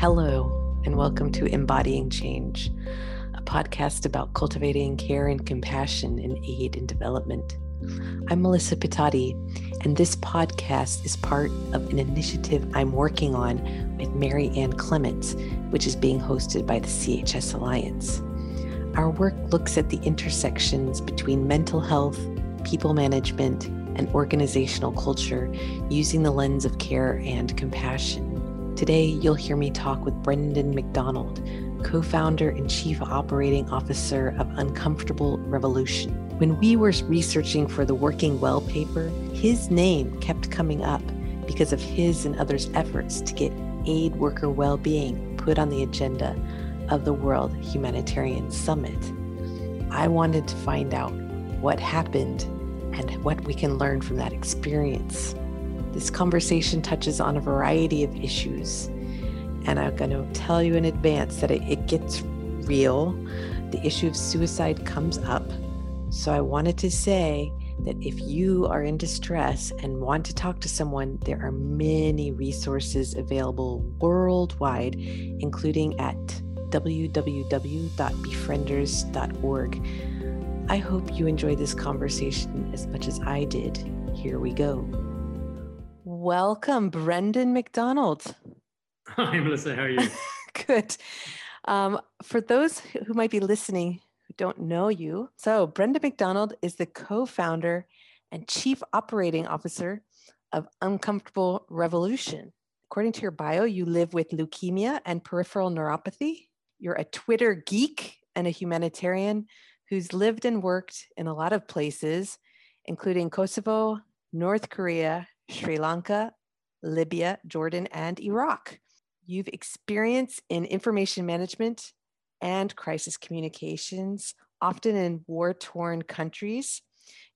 Hello, and welcome to Embodying Change, a podcast about cultivating care and compassion in aid and development. I'm Melissa Pitotti, and this podcast is part of an initiative I'm working on with Mary Ann Clements, which is being hosted by the CHS Alliance. Our work looks at the intersections between mental health, people management, and organizational culture using the lens of care and compassion. Today, you'll hear me talk with Brendan McDonald, co founder and chief operating officer of Uncomfortable Revolution. When we were researching for the Working Well paper, his name kept coming up because of his and others' efforts to get aid worker well being put on the agenda of the World Humanitarian Summit. I wanted to find out what happened and what we can learn from that experience. This conversation touches on a variety of issues, and I'm going to tell you in advance that it, it gets real. The issue of suicide comes up. So I wanted to say that if you are in distress and want to talk to someone, there are many resources available worldwide, including at www.befrienders.org. I hope you enjoy this conversation as much as I did. Here we go. Welcome, Brendan McDonald. Hi, Melissa. How are you? Good. Um, for those who might be listening who don't know you, so Brendan McDonald is the co founder and chief operating officer of Uncomfortable Revolution. According to your bio, you live with leukemia and peripheral neuropathy. You're a Twitter geek and a humanitarian who's lived and worked in a lot of places, including Kosovo, North Korea, Sri Lanka, Libya, Jordan, and Iraq. You've experience in information management and crisis communications, often in war torn countries.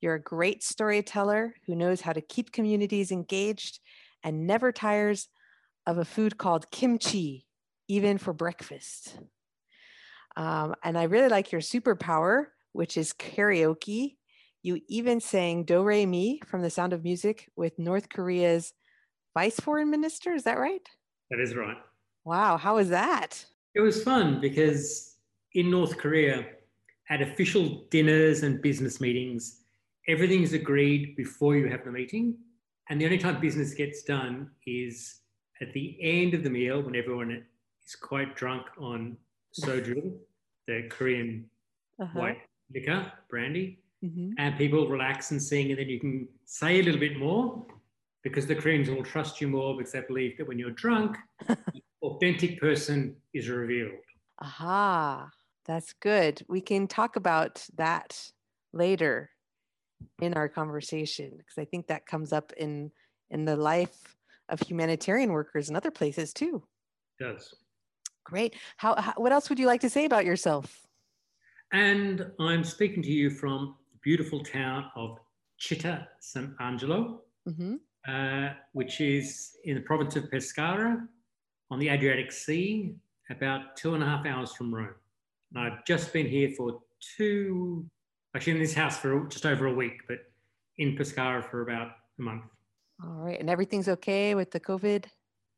You're a great storyteller who knows how to keep communities engaged and never tires of a food called kimchi, even for breakfast. Um, and I really like your superpower, which is karaoke you even sang Do Re Mi from The Sound of Music with North Korea's vice foreign minister. Is that right? That is right. Wow. How was that? It was fun because in North Korea, at official dinners and business meetings, everything is agreed before you have the meeting. And the only time business gets done is at the end of the meal when everyone is quite drunk on soju, the Korean uh-huh. white liquor, brandy mm-hmm. and people relax and sing, and then you can say a little bit more because the Koreans will trust you more because they believe that when you're drunk, the authentic person is revealed. Aha, that's good. We can talk about that later in our conversation because I think that comes up in in the life of humanitarian workers in other places too. It does. Great. How, how, what else would you like to say about yourself? And I'm speaking to you from beautiful town of Città Sant'Angelo, mm-hmm. uh, which is in the province of Pescara on the Adriatic Sea, about two and a half hours from Rome. And I've just been here for two, actually in this house for just over a week, but in Pescara for about a month. All right. And everything's okay with the COVID?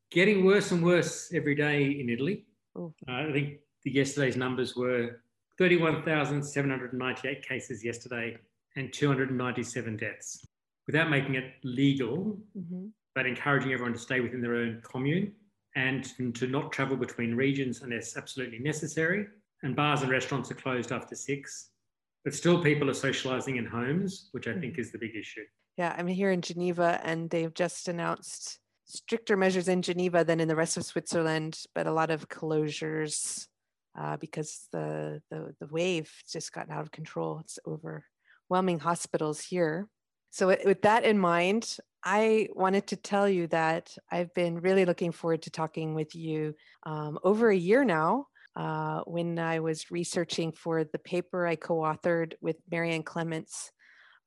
Getting worse and worse every day in Italy. Uh, I think the yesterday's numbers were 31,798 cases yesterday and 297 deaths. Without making it legal, mm-hmm. but encouraging everyone to stay within their own commune and to not travel between regions unless absolutely necessary. And bars and restaurants are closed after six. But still, people are socializing in homes, which I mm-hmm. think is the big issue. Yeah, I'm here in Geneva, and they've just announced stricter measures in Geneva than in the rest of Switzerland, but a lot of closures uh, because the, the the wave just gotten out of control. It's overwhelming hospitals here. So with that in mind, I wanted to tell you that I've been really looking forward to talking with you um, over a year now. Uh, when I was researching for the paper I co-authored with Mary Ann Clements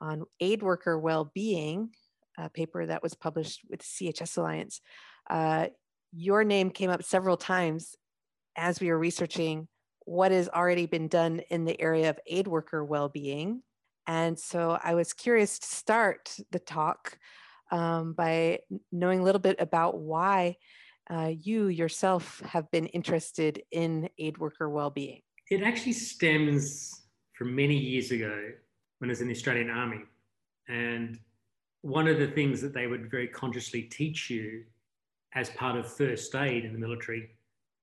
on aid worker well-being, a paper that was published with CHS Alliance, uh, your name came up several times as we were researching what has already been done in the area of aid worker well-being. And so I was curious to start the talk um, by knowing a little bit about why uh, you yourself have been interested in aid worker well-being? It actually stems from many years ago when I was in the Australian Army. And one of the things that they would very consciously teach you as part of first aid in the military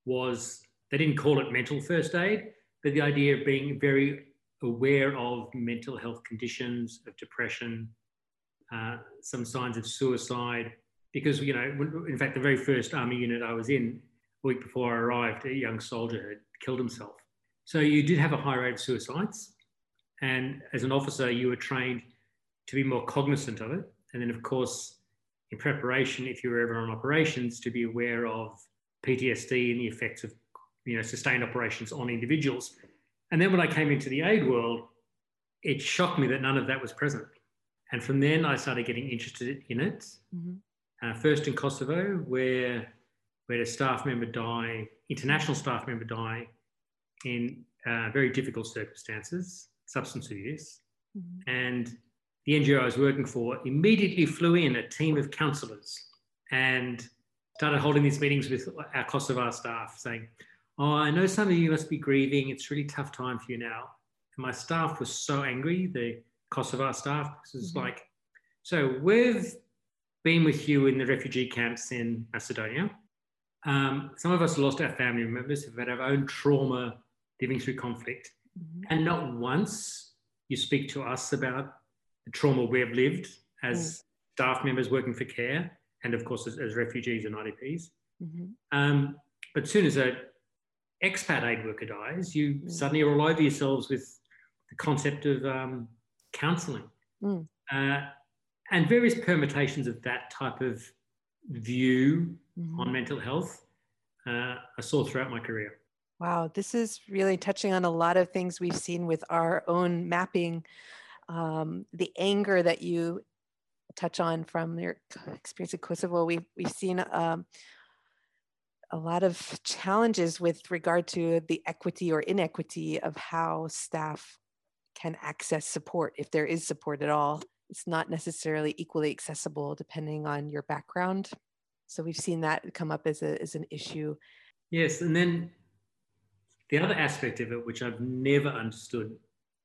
was they didn't call it mental first aid, but the idea of being very aware of mental health conditions, of depression, uh, some signs of suicide, because you know, in fact, the very first army unit I was in, a week before I arrived, a young soldier had killed himself. So you did have a high rate of suicides, and as an officer, you were trained to be more cognizant of it. And then, of course, in preparation, if you were ever on operations, to be aware of PTSD and the effects of you know sustained operations on individuals. And then when I came into the aid world, it shocked me that none of that was present. And from then, I started getting interested in it. Mm-hmm uh, first in Kosovo, where we had a staff member die, international staff member die in uh, very difficult circumstances, substance abuse. Mm-hmm. And the NGO I was working for immediately flew in a team of counsellors and started holding these meetings with our Kosovo staff saying, Oh, I know some of you must be grieving. It's a really tough time for you now. And my staff was so angry, the Kosovo staff, because it's mm-hmm. like, so we've been with you in the refugee camps in Macedonia. Um, some of us lost our family members, have had our own trauma living through conflict. Mm-hmm. And not once you speak to us about the trauma we've lived as mm. staff members working for care, and of course, as, as refugees and IDPs. Mm-hmm. Um, but soon as an expat aid worker dies, you mm. suddenly are all over yourselves with the concept of um, counselling. Mm. Uh, and various permutations of that type of view mm-hmm. on mental health uh, I saw throughout my career. Wow, this is really touching on a lot of things we've seen with our own mapping. Um, the anger that you touch on from your experience in Kosovo, we've, we've seen um, a lot of challenges with regard to the equity or inequity of how staff can access support, if there is support at all it's not necessarily equally accessible depending on your background. So we've seen that come up as, a, as an issue. Yes, and then the other aspect of it, which I've never understood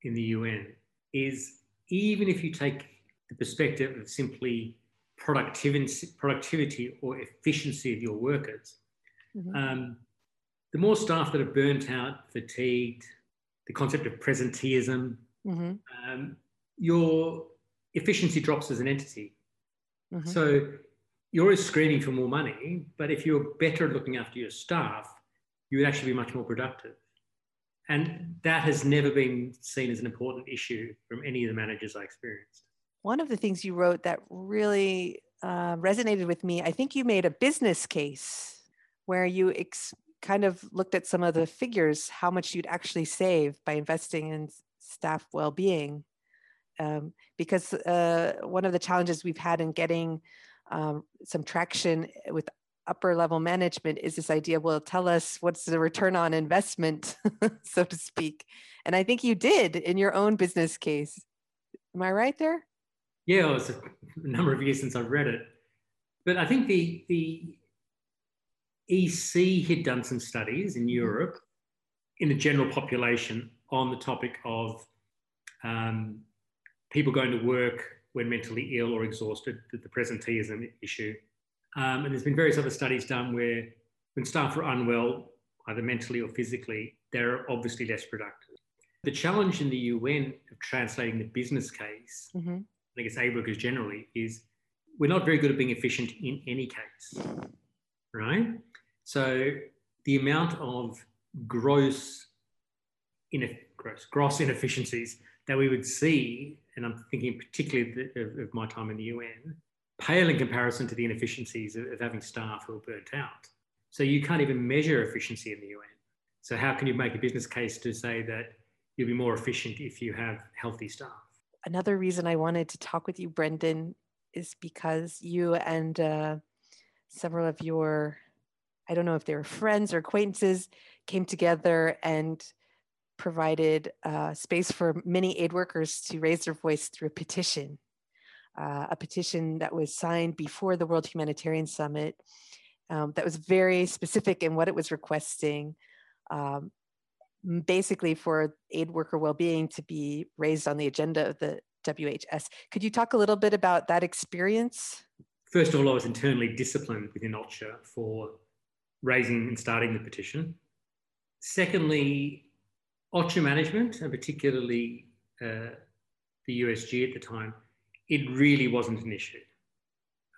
in the UN, is even if you take the perspective of simply productivity, productivity or efficiency of your workers, mm-hmm. um, the more staff that are burnt out, fatigued, the concept of presenteeism, mm-hmm. um, your efficiency drops as an entity. Mm-hmm. So you're always screaming for more money, but if you're better at looking after your staff, you would actually be much more productive. And that has never been seen as an important issue from any of the managers I experienced. One of the things you wrote that really uh, resonated with me, I think you made a business case where you ex- kind of looked at some of the figures, how much you'd actually save by investing in staff well being um, because uh, one of the challenges we've had in getting um, some traction with upper level management is this idea well tell us what's the return on investment so to speak. And i think you did in your own business case. Am i right there? Yeah it was a number of years since i've read it. But i think the the ec had done some studies in mm-hmm. europe in the general population on the topic of um, people going to work when mentally ill or exhausted, the, the presenteeism issue. Um, and there's been various other studies done where when staff are unwell, either mentally or physically, they're obviously less productive. The challenge in the UN of translating the business case, mm-hmm. I guess aid workers generally, is we're not very good at being efficient in any case, right? So the amount of gross, gross, gross inefficiencies that we would see and I'm thinking particularly of, of, my time in the UN, pale in comparison to the inefficiencies of, of having staff who are burnt out. So you can't even measure efficiency in the UN. So how can you make a business case to say that you'll be more efficient if you have healthy staff? Another reason I wanted to talk with you, Brendan, is because you and uh, several of your, I don't know if they were friends or acquaintances, came together and provided uh, space for many aid workers to raise their voice through a petition, uh, a petition that was signed before the World Humanitarian Summit um, that was very specific in what it was requesting, um, basically for aid worker well-being to be raised on the agenda of the WHS. Could you talk a little bit about that experience? First of all, I was internally disciplined within OCHA for raising and starting the petition. Secondly, OCHA management, and particularly uh, the USG at the time, it really wasn't an issue.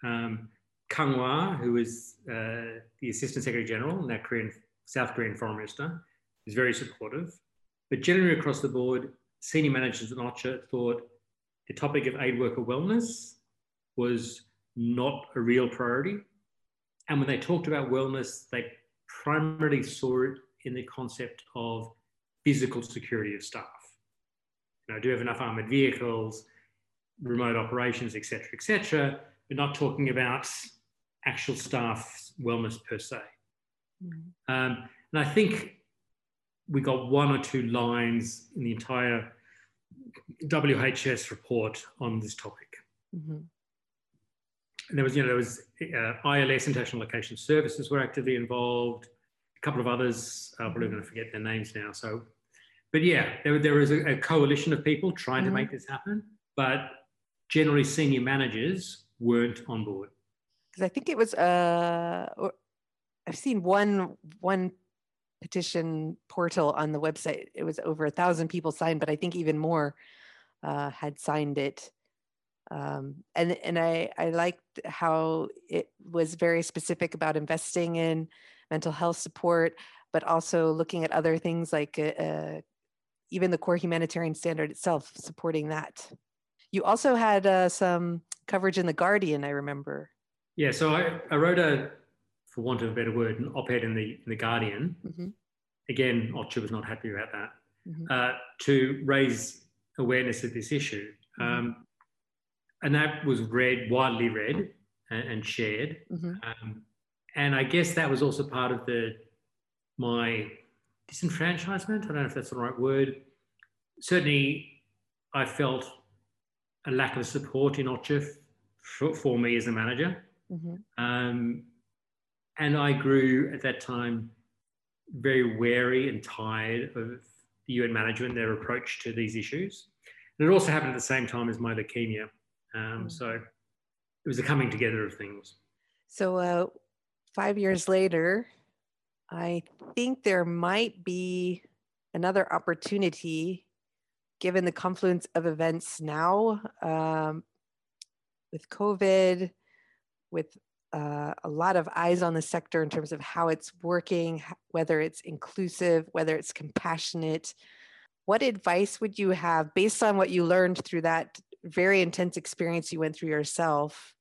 Um, Kang Wah, who was uh, the Assistant Secretary General and that Korean, South Korean Foreign Minister, was very supportive. But generally across the board, senior managers at OCHA thought the topic of aid worker wellness was not a real priority. And when they talked about wellness, they primarily saw it in the concept of physical security of staff. You know, do you have enough armored vehicles, remote operations, etc., etc. We're not talking about actual staff wellness per se. Mm-hmm. Um, and I think we got one or two lines in the entire WHS report on this topic. Mm-hmm. And there was, you know, there was uh, ILS, International Location Services, were actively involved. A couple of others, I'm probably going to forget their names now. So, but yeah, there, there was a, a coalition of people trying mm-hmm. to make this happen, but generally senior managers weren't on board. Because I think it was, uh, I've seen one one petition portal on the website. It was over a thousand people signed, but I think even more uh, had signed it. Um, and and I I liked how it was very specific about investing in mental health support, but also looking at other things like uh, uh even the core humanitarian standard itself, supporting that. You also had uh, some coverage in the Guardian, I remember. Yeah, so I, I wrote a for want of a better word, an op-ed in the in the Guardian. Mm-hmm. Again, OCHA was not happy about that. Mm-hmm. Uh, to raise awareness of this issue, mm-hmm. um, and that was read widely read and, and shared. Mm-hmm. Um, and I guess that was also part of the my disenfranchisement. I don't know if that's the right word. Certainly, I felt a lack of support in OCHA for, for me as a manager. Mm-hmm. Um, and I grew at that time very wary and tired of the UN management, their approach to these issues. And it also happened at the same time as my leukemia. Um, mm. so it was a coming together of things. So, uh, five years later, I think there might be another opportunity given the confluence of events now um, with COVID, with uh, a lot of eyes on the sector in terms of how it's working, whether it's inclusive, whether it's compassionate. What advice would you have based on what you learned through that very intense experience you went through yourself?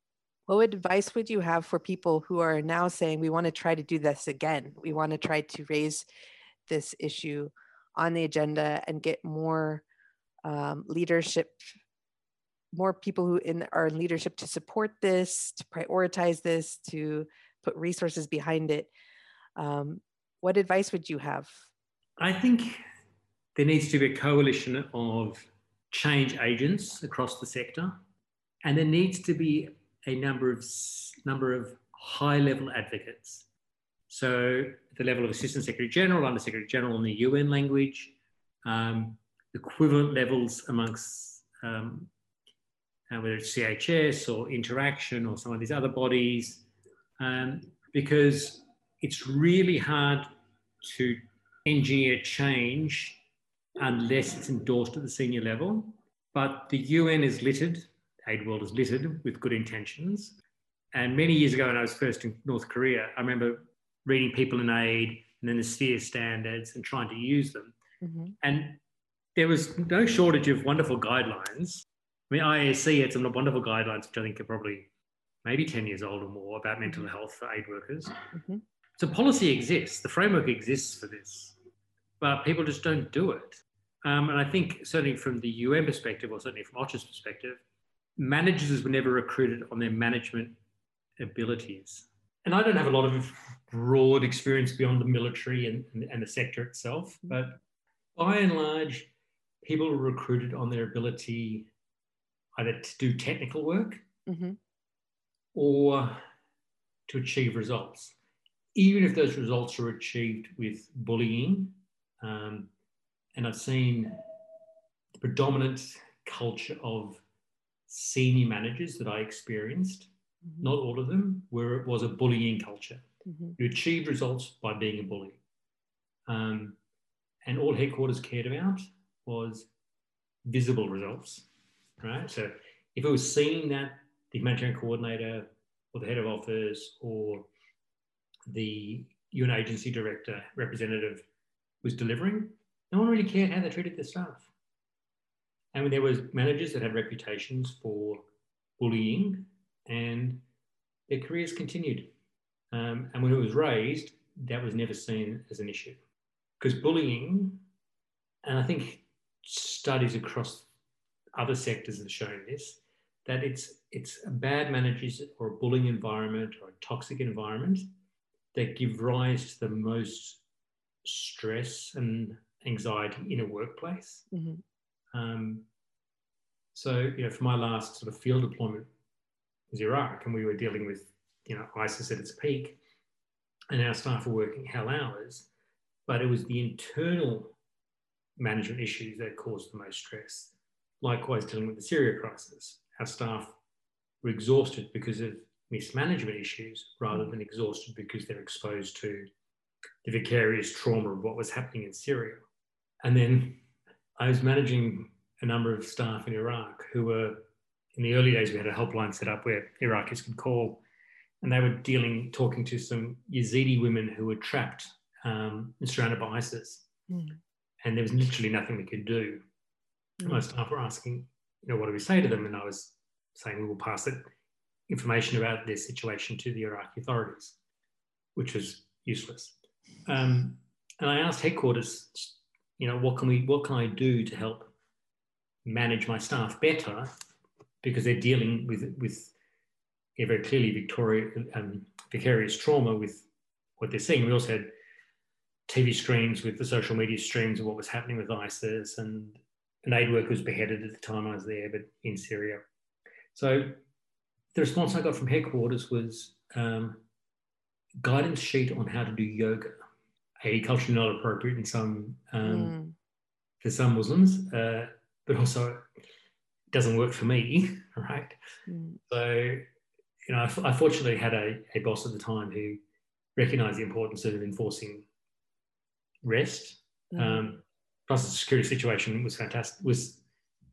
What advice would you have for people who are now saying, we want to try to do this again? We want to try to raise this issue on the agenda and get more um, leadership more people who in are in leadership to support this, to prioritize this, to put resources behind it. Um, what advice would you have? I think there needs to be a coalition of change agents across the sector, and there needs to be a number of number of high level advocates. So, the level of Assistant Secretary General, Under Secretary General in the UN language, um, equivalent levels amongst um, uh, whether it's CHS or Interaction or some of these other bodies, um, because it's really hard to engineer change unless it's endorsed at the senior level. But the UN is littered, aid world is littered with good intentions. And many years ago, when I was first in North Korea, I remember reading People in Aid and then the Sphere standards and trying to use them. Mm-hmm. And there was no shortage of wonderful guidelines I mean, IAC had some wonderful guidelines, which I think are probably maybe 10 years old or more about mental mm-hmm. health for aid workers. Mm-hmm. So policy exists, the framework exists for this, but people just don't do it. Um, and I think certainly from the UN perspective, or certainly from OCHA's perspective, managers were never recruited on their management abilities. And I don't have a lot of broad experience beyond the military and, and, and the sector itself, but by and large, people were recruited on their ability either to do technical work mm-hmm. or to achieve results, even if those results are achieved with bullying. Um, and I've seen the predominant culture of senior managers that I experienced, mm-hmm. not all of them, where it was a bullying culture. Mm-hmm. You achieved results by being a bully. Um, and all headquarters cared about was visible results, right? So if it was seen that the management coordinator or the head of office or the UN agency director representative was delivering, no one really cared how they treated their staff. And there was managers that had reputations for bullying and their careers continued. Um, and when it was raised, that was never seen as an issue. Because bullying, and I think studies across other sectors have shown this, that it's it's a bad managers or a bullying environment or a toxic environment that give rise to the most stress and anxiety in a workplace. Mm-hmm. Um, so, you know, for my last sort of field deployment was Iraq, and we were dealing with, you know, ISIS at its peak, and our staff were working hell hours, but it was the internal management issues that caused the most stress. Likewise, dealing with the Syria crisis, our staff were exhausted because of mismanagement issues rather than exhausted because they're exposed to the vicarious trauma of what was happening in Syria. And then I was managing a number of staff in Iraq who were, in the early days, we had a helpline set up where Iraqis could call and they were dealing, talking to some Yazidi women who were trapped um, and surrounded by ISIS. Mm. And there was literally nothing we could do. Mm. My staff were asking, you know, what do we say to them? And I was saying we will pass it information about their situation to the Iraqi authorities, which was useless. Um, and I asked headquarters, you know, what can we, what can I do to help manage my staff better? Because they're dealing with with yeah, very clearly Victoria um, vicarious trauma with what they're seeing. We also had TV screens with the social media streams of what was happening with ISIS, and an aid worker was beheaded at the time I was there, but in Syria. So the response I got from headquarters was um, guidance sheet on how to do yoga. A culturally not appropriate in some um, mm. for some Muslims, uh, but also doesn't work for me, right? Mm. So, you know, I, I fortunately had a, a boss at the time who recognized the importance of enforcing rest. Mm. Um, plus, the security situation was fantastic. Was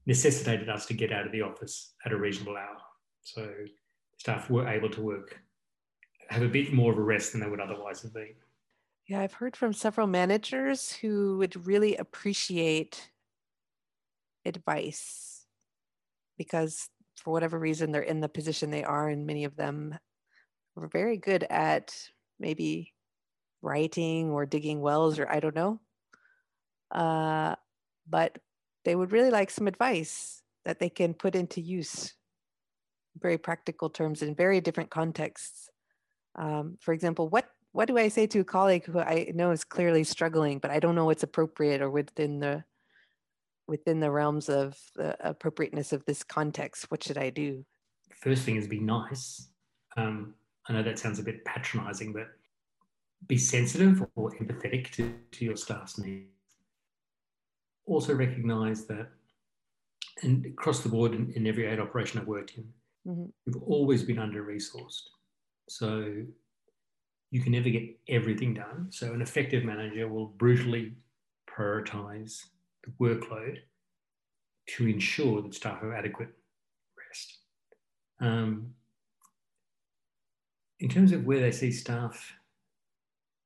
necessitated us to get out of the office at a reasonable hour. So staff were able to work, have a bit more of a rest than they would otherwise have been. Yeah, I've heard from several managers who would really appreciate advice because for whatever reason they're in the position they are and many of them are very good at maybe writing or digging wells or i don't know. Uh, but they would really like some advice that they can put into use. Very practical terms in very different contexts. Um, for example what what do i say to a colleague who i know is clearly struggling but i don't know what's appropriate or within the within the realms of the appropriateness of this context what should i do first thing is be nice um, i know that sounds a bit patronizing but be sensitive or empathetic to, to your staff's needs also recognize that, and across the board in, in every aid operation I've worked in, mm-hmm. we've always been under resourced. So you can never get everything done. So an effective manager will brutally prioritize the workload to ensure that staff have adequate rest. Um, in terms of where they see staff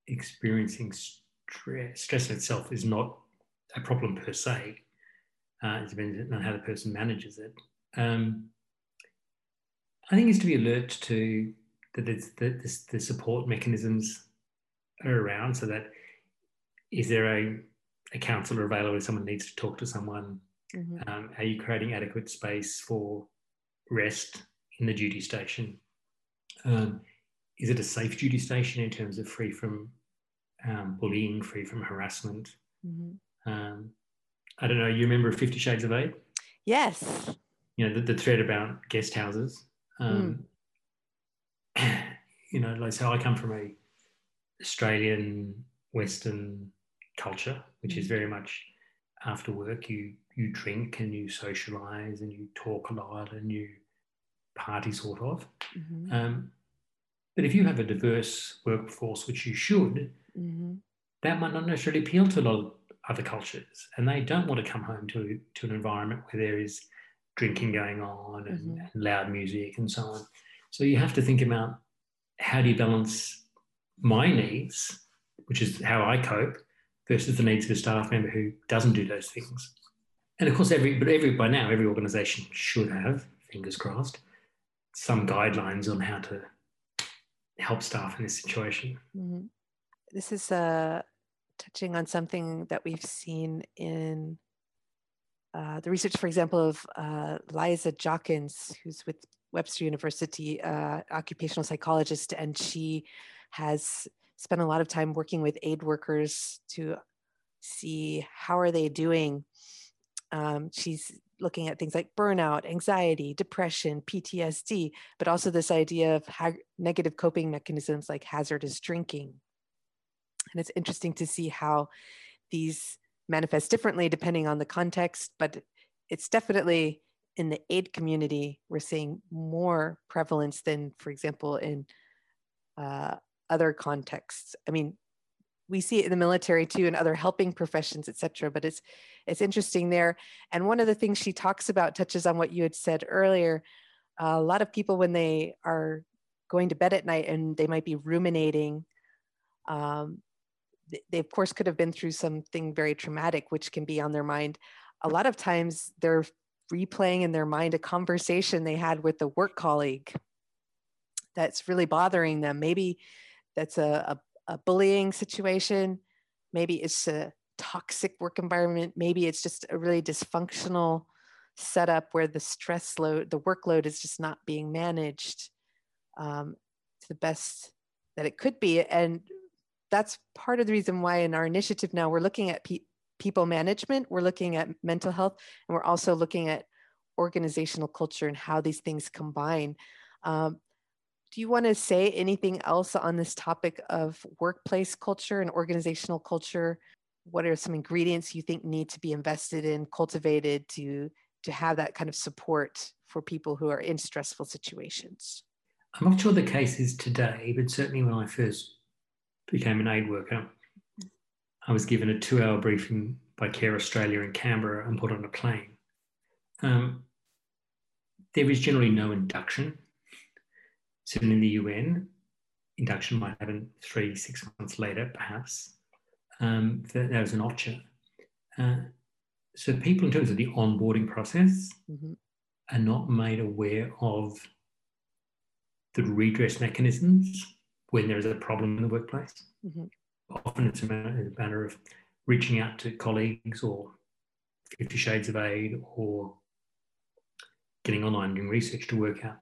experiencing stress, stress itself is not a problem per se. Uh, it depends on how the person manages it. Um, I think it's to be alert to that the, the support mechanisms are around so that is there a, a counselor available if someone needs to talk to someone? Mm-hmm. Um, are you creating adequate space for rest in the duty station? Um, is it a safe duty station in terms of free from um, bullying, free from harassment? Mm-hmm. Um, I don't know. You remember Fifty Shades of Aid? Yes. You know the, the thread about guest houses. Um, mm. you know, like so I come from a Australian Western culture, which is very much after work you you drink and you socialize and you talk a lot and you party sort of. Mm-hmm. Um, but if you have a diverse workforce, which you should, mm-hmm. that might not necessarily appeal to a lot of other cultures, and they don't want to come home to to an environment where there is drinking going on and, mm-hmm. and loud music and so on. So you have to think about how do you balance my needs, which is how I cope, versus the needs of a staff member who doesn't do those things. And of course, every but every by now every organisation should have, fingers crossed, some guidelines on how to help staff in this situation. Mm-hmm. This is uh, touching on something that we've seen in uh, the research, for example, of uh, Liza Jachens, who's with Webster University, uh, occupational psychologist, and she has spent a lot of time working with aid workers to see how are they doing. Um, she's looking at things like burnout, anxiety, depression, PTSD, but also this idea of ha- negative coping mechanisms like hazardous drinking. And it's interesting to see how these manifest differently depending on the context, but it's definitely in the aid community, we're seeing more prevalence than, for example, in uh, other contexts. I mean, we see it in the military too and other helping professions et cetera but it's it's interesting there and one of the things she talks about touches on what you had said earlier a lot of people when they are going to bed at night and they might be ruminating um, they of course could have been through something very traumatic which can be on their mind a lot of times they're replaying in their mind a conversation they had with a work colleague that's really bothering them maybe that's a, a, a bullying situation. Maybe it's a toxic work environment. Maybe it's just a really dysfunctional setup where the stress load, the workload is just not being managed um, to the best that it could be. And that's part of the reason why in our initiative now we're looking at people management, we're looking at mental health, and we're also looking at organizational culture and how these things combine. Um, do you want to say anything else on this topic of workplace culture and organizational culture? What are some ingredients you think need to be invested in, cultivated to, to have that kind of support for people who are in stressful situations? I'm not sure the case is today, but certainly when I first became an aid worker, I was given a two hour briefing by Care Australia in Canberra and put on a plane. Um, there is generally no induction Soon in the UN, induction might happen three, six months later, perhaps. Um, that, was an OCHA. Uh, so people, in terms of the onboarding process, mm-hmm. are not made aware of the redress mechanisms when there is a problem in the workplace. Mm-hmm. Often it's a matter, of reaching out to colleagues or Fifty Shades of Aid or getting online doing research to work out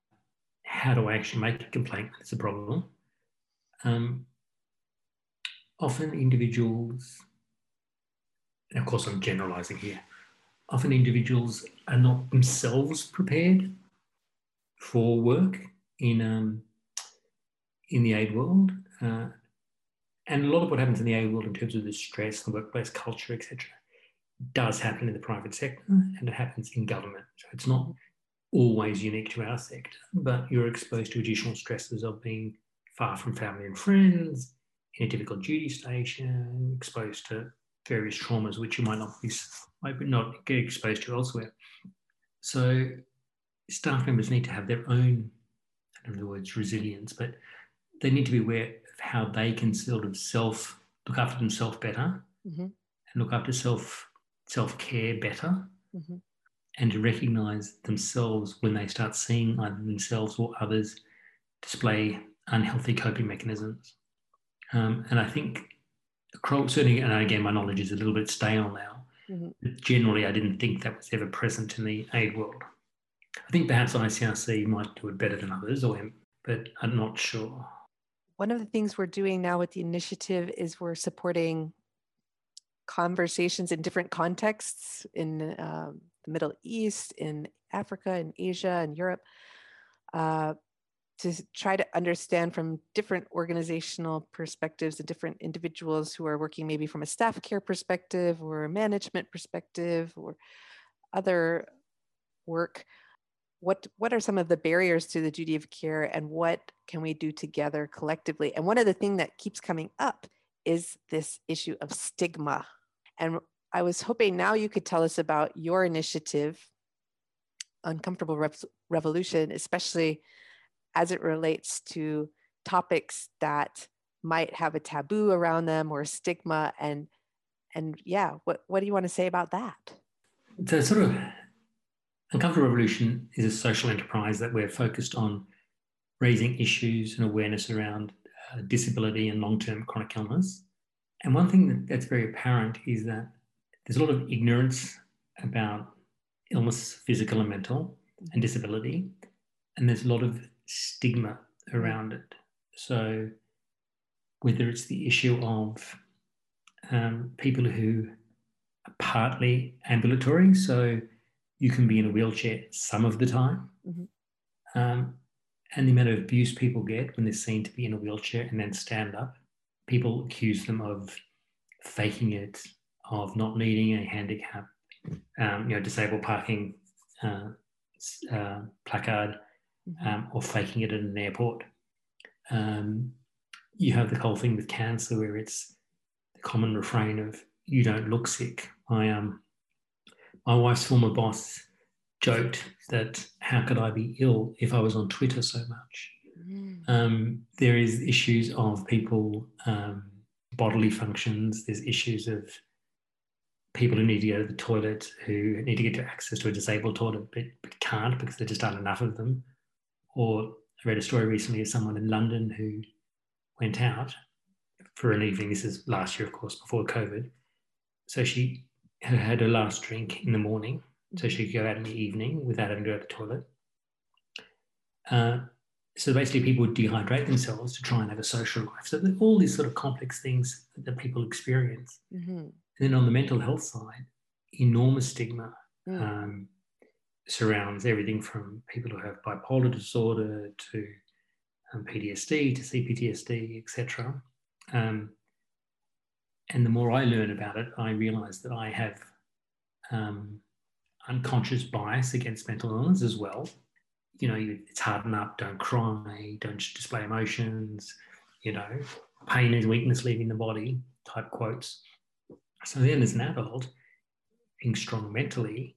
how do I actually make a complaint it's a problem? Um, often individuals, and of course I'm generalizing here, often individuals are not themselves prepared for work in, um, in the aid world. Uh, and a lot of what happens in the A world in terms of the stress, the workplace culture, etc., does happen in the private sector mm. and it happens in government. So it's not always unique to our sector, but you're exposed to additional stresses of being far from family and friends, in a difficult duty station, exposed to various traumas which you might not be might not get exposed to elsewhere. So staff members need to have their own, I don't know the words resilience, but they need to be aware how they can sort of self look after themselves better mm-hmm. and look after self self care better. Mm-hmm and to recognize themselves when they start seeing either themselves or others display unhealthy coping mechanisms. Um, and I think, certainly, and again, my knowledge is a little bit stale now, mm-hmm. but generally, I didn't think that was ever present in the aid world. I think perhaps ICRC might do it better than others, or but I'm not sure. One of the things we're doing now with the initiative is we're supporting conversations in different contexts in um, the Middle East, in Africa, in Asia, and Europe, uh, to try to understand from different organizational perspectives and different individuals who are working maybe from a staff care perspective or a management perspective or other work what what are some of the barriers to the duty of care and what can we do together collectively? And one of the things that keeps coming up is this issue of stigma. And i was hoping now you could tell us about your initiative uncomfortable revolution especially as it relates to topics that might have a taboo around them or stigma and and yeah what what do you want to say about that? So sort of uncomfortable revolution is a social enterprise that we're focused on raising issues and awareness around uh, disability and long-term chronic illness and one thing that, that's very apparent is that there's a lot of ignorance about illness physical and mental and disability and there's a lot of stigma around it. So, whether it's the issue of um, people who are partly ambulatory, so you can be in a wheelchair some of the time, mm-hmm. um, and the amount of abuse people get when they're seen to be in a wheelchair and then stand up, people accuse them of faking it, of not needing a handicap, um, you know, disabled parking uh, uh, placard mm-hmm. um, or faking it at an airport. Um, you have the whole thing with cancer where it's the common refrain of "you don't look sick." I um, my wife's former boss joked that how could I be ill if I was on Twitter so much? Mm. Um, there is issues of people um, bodily functions. There's issues of people who need to go to the toilet who need to get to access to a disabled toilet but, but can't because there just aren't enough of them. Or I read a story recently of someone in London who went out for an evening. This is last year, of course, before COVID. So she had had her last drink in the morning, so she could go out in the evening without having to go to the toilet. Uh, so basically, people would dehydrate themselves to try and have a social life. So all these sort of complex things that people experience. Mm-hmm. And then on the mental health side, enormous stigma. Mm. Um, surrounds everything from people who have bipolar disorder to um, PTSD to CPTSD, etc. Um, and the more I learn about it, I realize that I have um, unconscious bias against mental illness as well. You know, it's harden up, don't cry, don't display emotions, you know, pain is weakness leaving the body type quotes. So then as an adult, being strong mentally,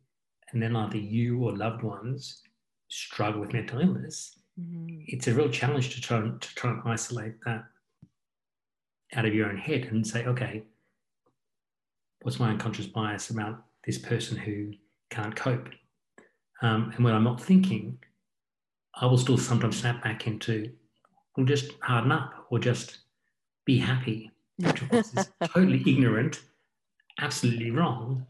and then either you or loved ones struggle with mental illness, mm-hmm. it's a real challenge to try, to try and isolate that out of your own head and say, okay, what's my unconscious bias about this person who can't cope? Um, and when I'm not thinking, I will still sometimes snap back into, well, just harden up or just be happy, which of course is totally ignorant, absolutely wrong.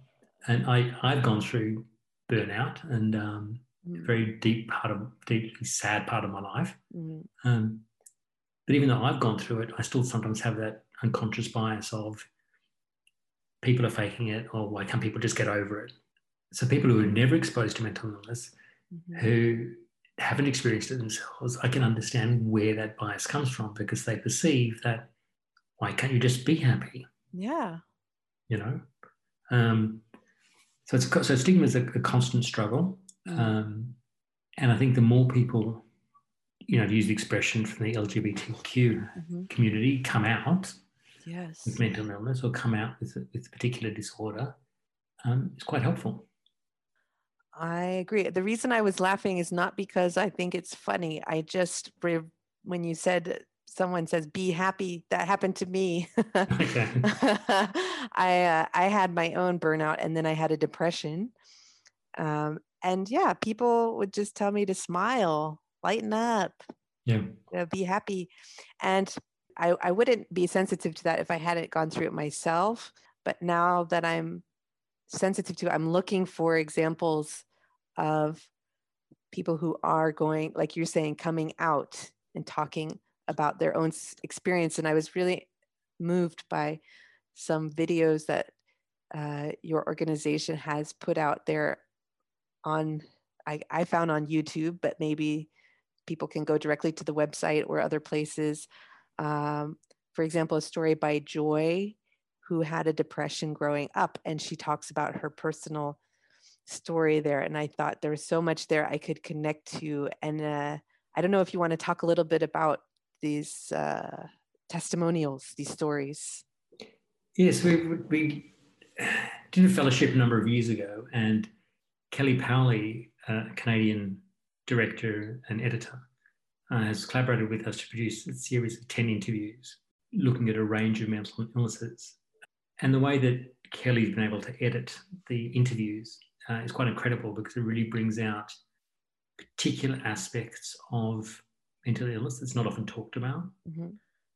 And I, I've gone through burnout and um, mm. very deep part of deeply sad part of my life. Mm. Um, but even though I've gone through it, I still sometimes have that unconscious bias of people are faking it, or why can't people just get over it? So people who are never exposed to mental illness, mm-hmm. who haven't experienced it themselves, I can understand where that bias comes from because they perceive that why can't you just be happy? Yeah. You know, um, so it's so stigma is a, a constant struggle, mm. um, and I think the more people, you know, to use the expression from the LGBTQ mm-hmm. community, come out yes. with mental illness or come out with a, with a particular disorder, um, it's quite helpful. I agree. The reason I was laughing is not because I think it's funny. I just when you said someone says be happy that happened to me i uh, i had my own burnout and then i had a depression um, and yeah people would just tell me to smile lighten up. Yeah. You know, be happy. And I, I wouldn't be sensitive to that if i hadn't gone through it myself. But now that i'm sensitive to i'm looking for examples of people who are going like you're saying coming out and talking about their own experience. And I was really moved by some videos that uh, your organization has put out there on, I, I found on YouTube, but maybe people can go directly to the website or other places. Um, for example, a story by Joy, who had a depression growing up, and she talks about her personal story there. And I thought there was so much there I could connect to. And uh, I don't know if you want to talk a little bit about these uh, testimonials, these stories. Yes, we, we did a fellowship a number of years ago, and Kelly Powley, a Canadian director and editor, uh, has collaborated with us to produce a series of 10 interviews looking at a range of mental illnesses. And the way that Kelly's been able to edit the interviews uh, is quite incredible because it really brings out particular aspects of mental illness that's not often talked about. Mm-hmm.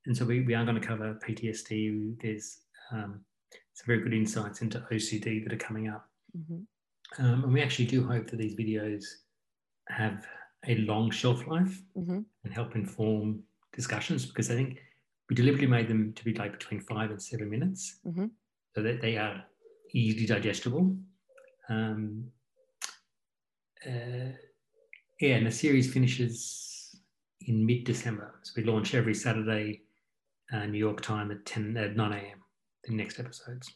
And so we, we are going to cover PTSD. There's um, some very good insights into OCD that are coming up. Mm-hmm. Um, and we actually do hope that these videos have a long shelf life mm-hmm. and help inform discussions because I think we deliberately made them to be like between five and seven minutes mm-hmm. so that they are easily digestible. Um, uh, yeah, and the series finishes in mid December. So we launch every Saturday, uh, New York time at 10 at 9 a.m. The next episodes.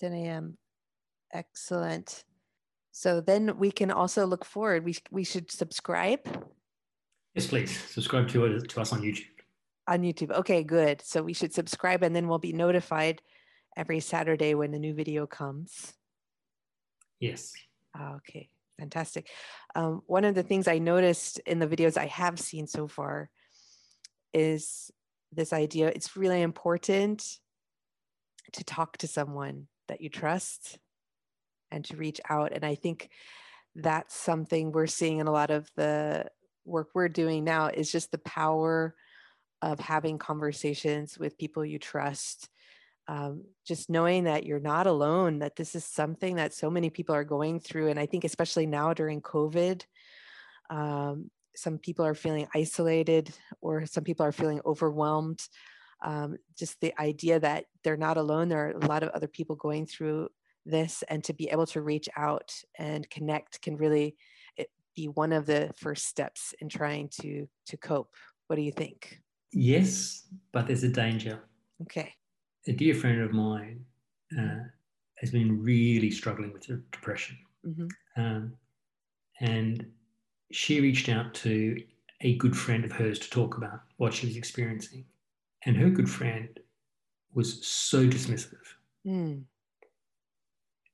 10 a.m. Excellent. So then we can also look forward. We, we should subscribe. Yes, please. Subscribe to, it, to us on YouTube. On YouTube. Okay, good. So we should subscribe and then we'll be notified every Saturday when the new video comes. Yes. Ah, okay, fantastic. Um, one of the things I noticed in the videos I have seen so far is this idea it's really important to talk to someone that you trust and to reach out. And I think that's something we're seeing in a lot of the work we're doing now is just the power of having conversations with people you trust. Um, just knowing that you're not alone, that this is something that so many people are going through. And I think, especially now during COVID, um, some people are feeling isolated or some people are feeling overwhelmed. Um, just the idea that they're not alone, there are a lot of other people going through this and to be able to reach out and connect can really eh, be one of the first steps in trying to to cope. What do you think? Yes but there's a danger. Okay. A dear friend of mine uh, has been really struggling with depression. Mm-hmm. um, and she reached out to a good friend of hers to talk about what she was experiencing. And her good friend was so dismissive. Mm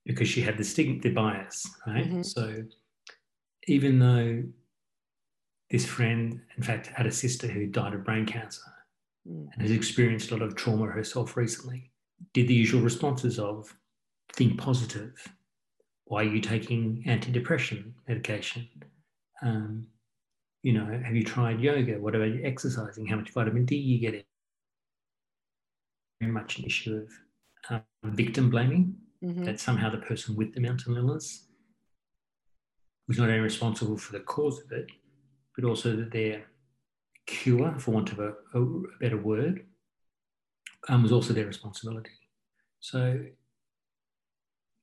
because she had the stigma, the bias, right? Mm-hmm. So even though this friend, in fact, had a sister who died of brain cancer mm. and has experienced a lot of trauma herself recently, did the usual responses of think positive. Why are you taking antidepressant medication? Um, you know, have you tried yoga? What about exercising? How much vitamin D you get in? Very much an issue of um, victim blaming mm-hmm. that somehow the person with the mental illness was not only responsible for the cause of it, but also that their cure, for want of a, a better word, um, was also their responsibility. So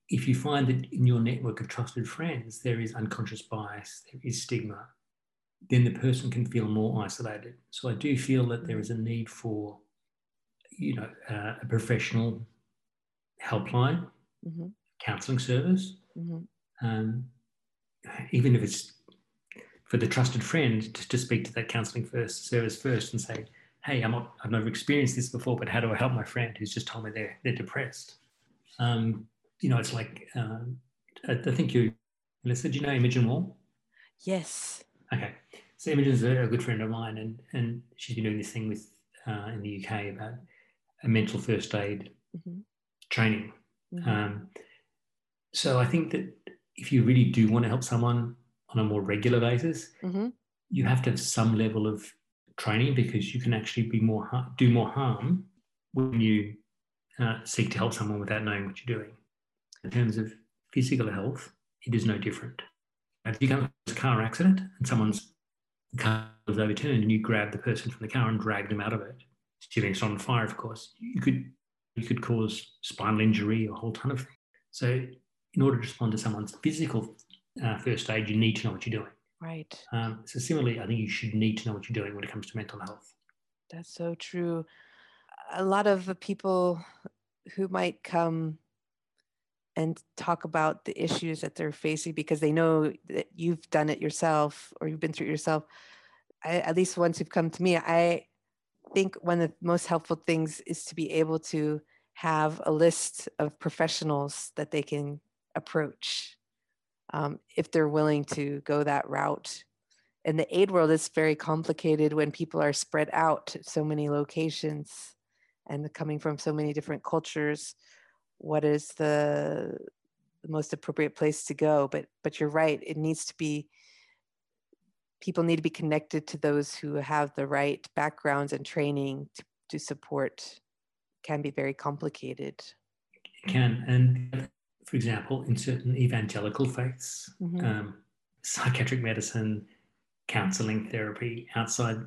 if you find that in your network of trusted friends there is unconscious bias, there is stigma, then the person can feel more isolated. So I do feel that there is a need for, you know, uh, a professional helpline mm-hmm. counselling service. Mm-hmm. Um, even if it's for the trusted friend to, to speak to that counselling first service first and say, "Hey, I'm not, I've never experienced this before, but how do I help my friend who's just told me they're they're depressed?" Um, you know, it's like um, I, I, think you, Melissa, do you know Imogen Wall? Yes. Okay, so Imogen's a, a good friend of mine, and and she's been doing this thing with uh, in the UK about a mental first aid mm-hmm. training Mm-hmm. Um, so I think that if you really do want to help someone on a more regular basis, mm-hmm. you have to have some level of training because you can actually be more do more harm when you uh, seek to help someone without knowing what you're doing. In terms of physical health, it is no different. If you come to a car accident and someone's car was overturned and you grab the person from the car and drag them out of it, shooting it's on fire, of course, you could you could cause spinal injury, a whole ton of things. So, in order to respond to someone's physical uh, first aid, you need to know what you're doing. Right. Um, so similarly, I think you should need to know what you're doing when it comes to mental health. That's so true. A lot of the people who might come and talk about the issues that they're facing because they know that you've done it yourself or you've been through it yourself. I, at least once you've come to me, I think one of the most helpful things is to be able to have a list of professionals that they can approach um, if they're willing to go that route. In the aid world, it's very complicated when people are spread out so many locations and coming from so many different cultures. What is the, the most appropriate place to go? But but you're right. It needs to be people need to be connected to those who have the right backgrounds and training to, to support can be very complicated it can and for example in certain evangelical faiths mm-hmm. um, psychiatric medicine counseling therapy outside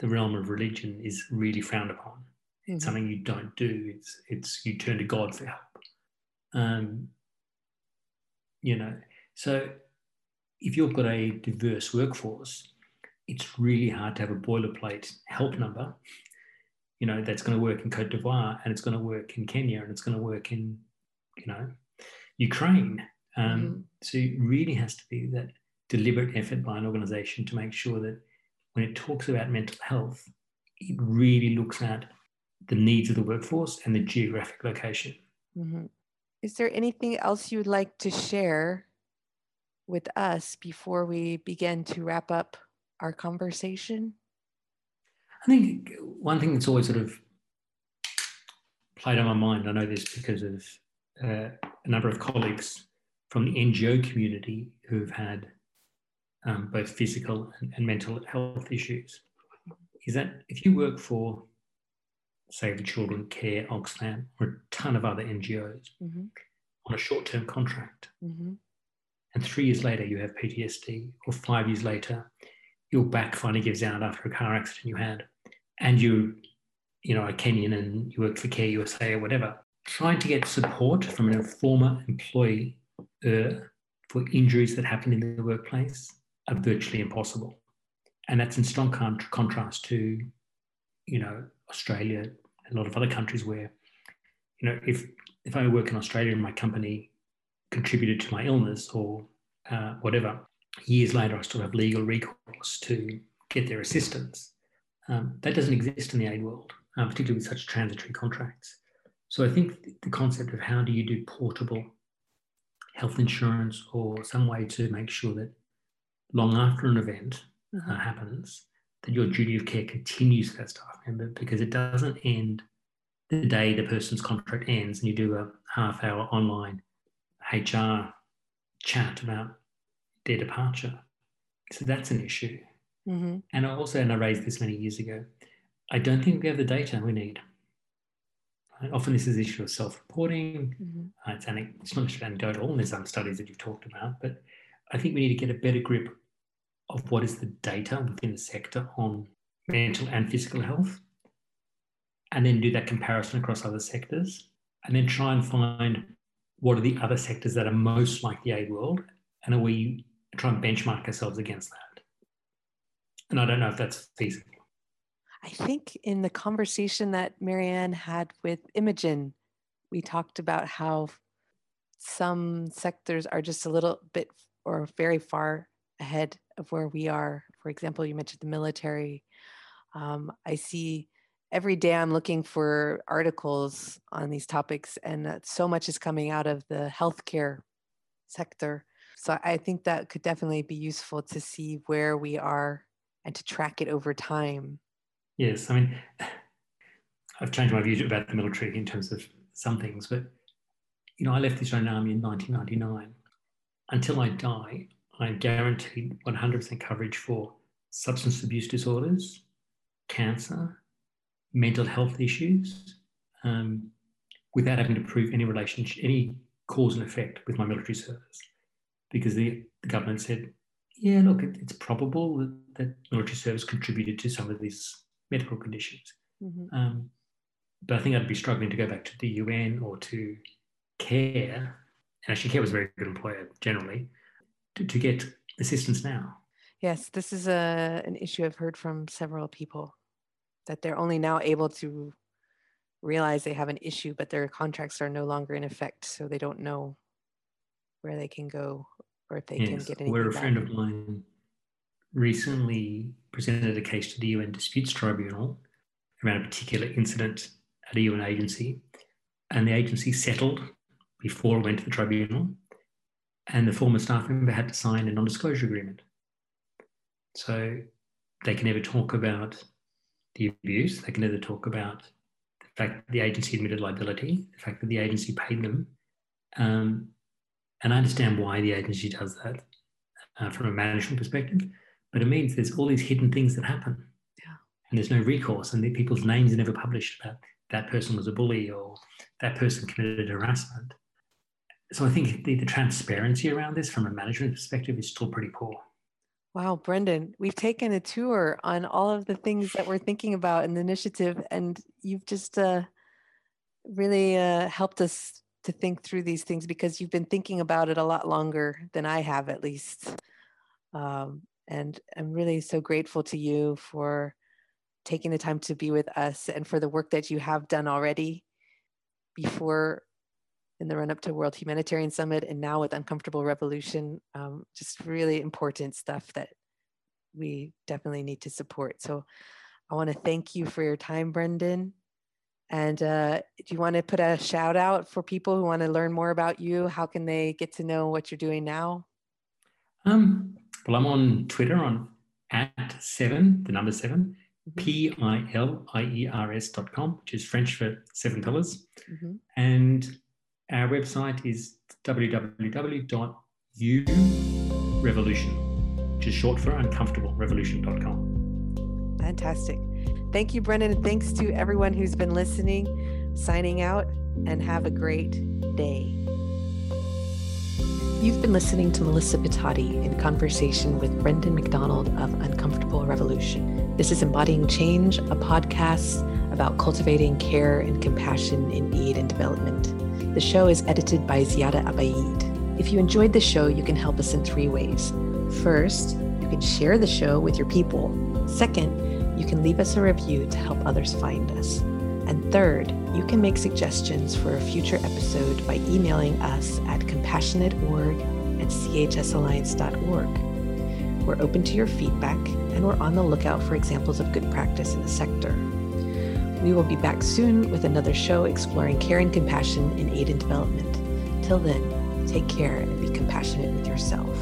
the realm of religion is really frowned upon mm-hmm. it's something you don't do it's it's you turn to god for help um, you know so if you've got a diverse workforce, it's really hard to have a boilerplate help number, you know, that's going to work in Cote d'Ivoire and it's going to work in Kenya and it's going to work in, you know, Ukraine. Um, mm-hmm. So it really has to be that deliberate effort by an organization to make sure that when it talks about mental health, it really looks at the needs of the workforce and the geographic location. Mm-hmm. Is there anything else you would like to share with us before we begin to wrap up our conversation? I think one thing that's always sort of played on my mind, I know this because of uh, a number of colleagues from the NGO community who've had um, both physical and, and, mental health issues, is that if you work for, Save the Children, Care, Oxfam, or a ton of other NGOs mm-hmm. on a short term contract, mm-hmm and three years later you have PTSD, or five years later your back finally gives out after a car accident you had, and you, you know, a Kenyan and you work for Care USA or whatever, trying to get support from a former employee uh, for injuries that happen in the workplace are virtually impossible. And that's in strong con- contrast to, you know, Australia and a lot of other countries where, you know, if if I work in Australia and my company contributed to my illness or uh, whatever, years later, I still have legal recourse to get their assistance. Um, that doesn't exist in the aid world, uh, particularly with such transitory contracts. So I think the concept of how do you do portable health insurance or some way to make sure that long after an event uh, happens, that your duty of care continues for that staff member because it doesn't end the day the person's contract ends and you do a half hour online HR chat about their departure. So that's an issue. Mm-hmm. And also, and I raised this many years ago, I don't think we have the data we need. Often this is the issue of self-reporting. Mm-hmm. Uh, it's, it's not just anecdotal, and there's some studies that you've talked about, but I think we need to get a better grip of what is the data within the sector on mental and physical health, and then do that comparison across other sectors, and then try and find what are the other sectors that are most like the aid world, and are we trying to benchmark ourselves against that? And I don't know if that's feasible. I think in the conversation that Mary Ann had with Imogen, we talked about how some sectors are just a little bit or very far ahead of where we are. For example, you mentioned the military. Um, I see every day I'm looking for articles on these topics, and so much is coming out of the healthcare sector. So I think that could definitely be useful to see where we are and to track it over time. Yes, I mean, I've changed my view about the military in terms of some things, but you know, I left the Australian Army in 1999. Until I die, I'm guaranteed 100% coverage for substance abuse disorders, cancer, mental health issues um, without having to prove any relationship, any cause and effect with my military service. Because the, the government said, yeah, look, it, it's probable that, that, military service contributed to some of these medical conditions. Mm-hmm. Um, but I think I'd be struggling to go back to the UN or to CARE, and actually CARE was a very good employer generally, to, to get assistance now. Yes, this is a an issue I've heard from several people that they're only now able to realize they have an issue, but their contracts are no longer in effect, so they don't know where they can go or if they yes, can get anything. Where a friend of mine recently presented a case to the UN Disputes Tribunal around a particular incident at a UN agency, and the agency settled before it went to the tribunal, and the former staff member had to sign a non-disclosure agreement. So they can never talk about the abuse. They can either talk about the fact that the agency admitted liability, the fact that the agency paid them. Um, and I understand why the agency does that uh, from a management perspective, but it means there's all these hidden things that happen. Yeah. And there's no recourse, and the people's names are never published about that person was a bully or that person committed harassment. So I think the, the transparency around this from a management perspective is still pretty poor. Wow, Brendan, we've taken a tour on all of the things that we're thinking about in the initiative, and you've just uh, really uh, helped us to think through these things because you've been thinking about it a lot longer than I have, at least. Um, and I'm really so grateful to you for taking the time to be with us and for the work that you have done already before in the run up to World Humanitarian Summit and now with Uncomfortable Revolution. Um, just really important stuff that we definitely need to support. So I want to thank you for your time, Brendan. And uh, do you want to put a shout out for people who want to learn more about you? How can they get to know what you're doing now? Um, well, I'm on Twitter on at seven, the number seven, mm-hmm. P I L I E R S dot com, which is French for seven pillars. Mm-hmm. And our website is www.urevolution, which is short for uncomfortablerevolution.com. Fantastic. Thank you, Brendan. thanks to everyone who's been listening, signing out, and have a great day. You've been listening to Melissa Pitotti in conversation with Brendan McDonald of Uncomfortable Revolution. This is Embodying Change, a podcast about cultivating care and compassion in aid and development. The show is edited by Ziada Abaid. If you enjoyed the show, you can help us in three ways. First, you can share the show with your people. Second, you can leave us a review to help others find us. And third, you can make suggestions for a future episode by emailing us at compassionateorg at chsalliance.org. We're open to your feedback and we're on the lookout for examples of good practice in the sector. We will be back soon with another show exploring care and compassion in aid and development. Till then, take care and be compassionate with yourself.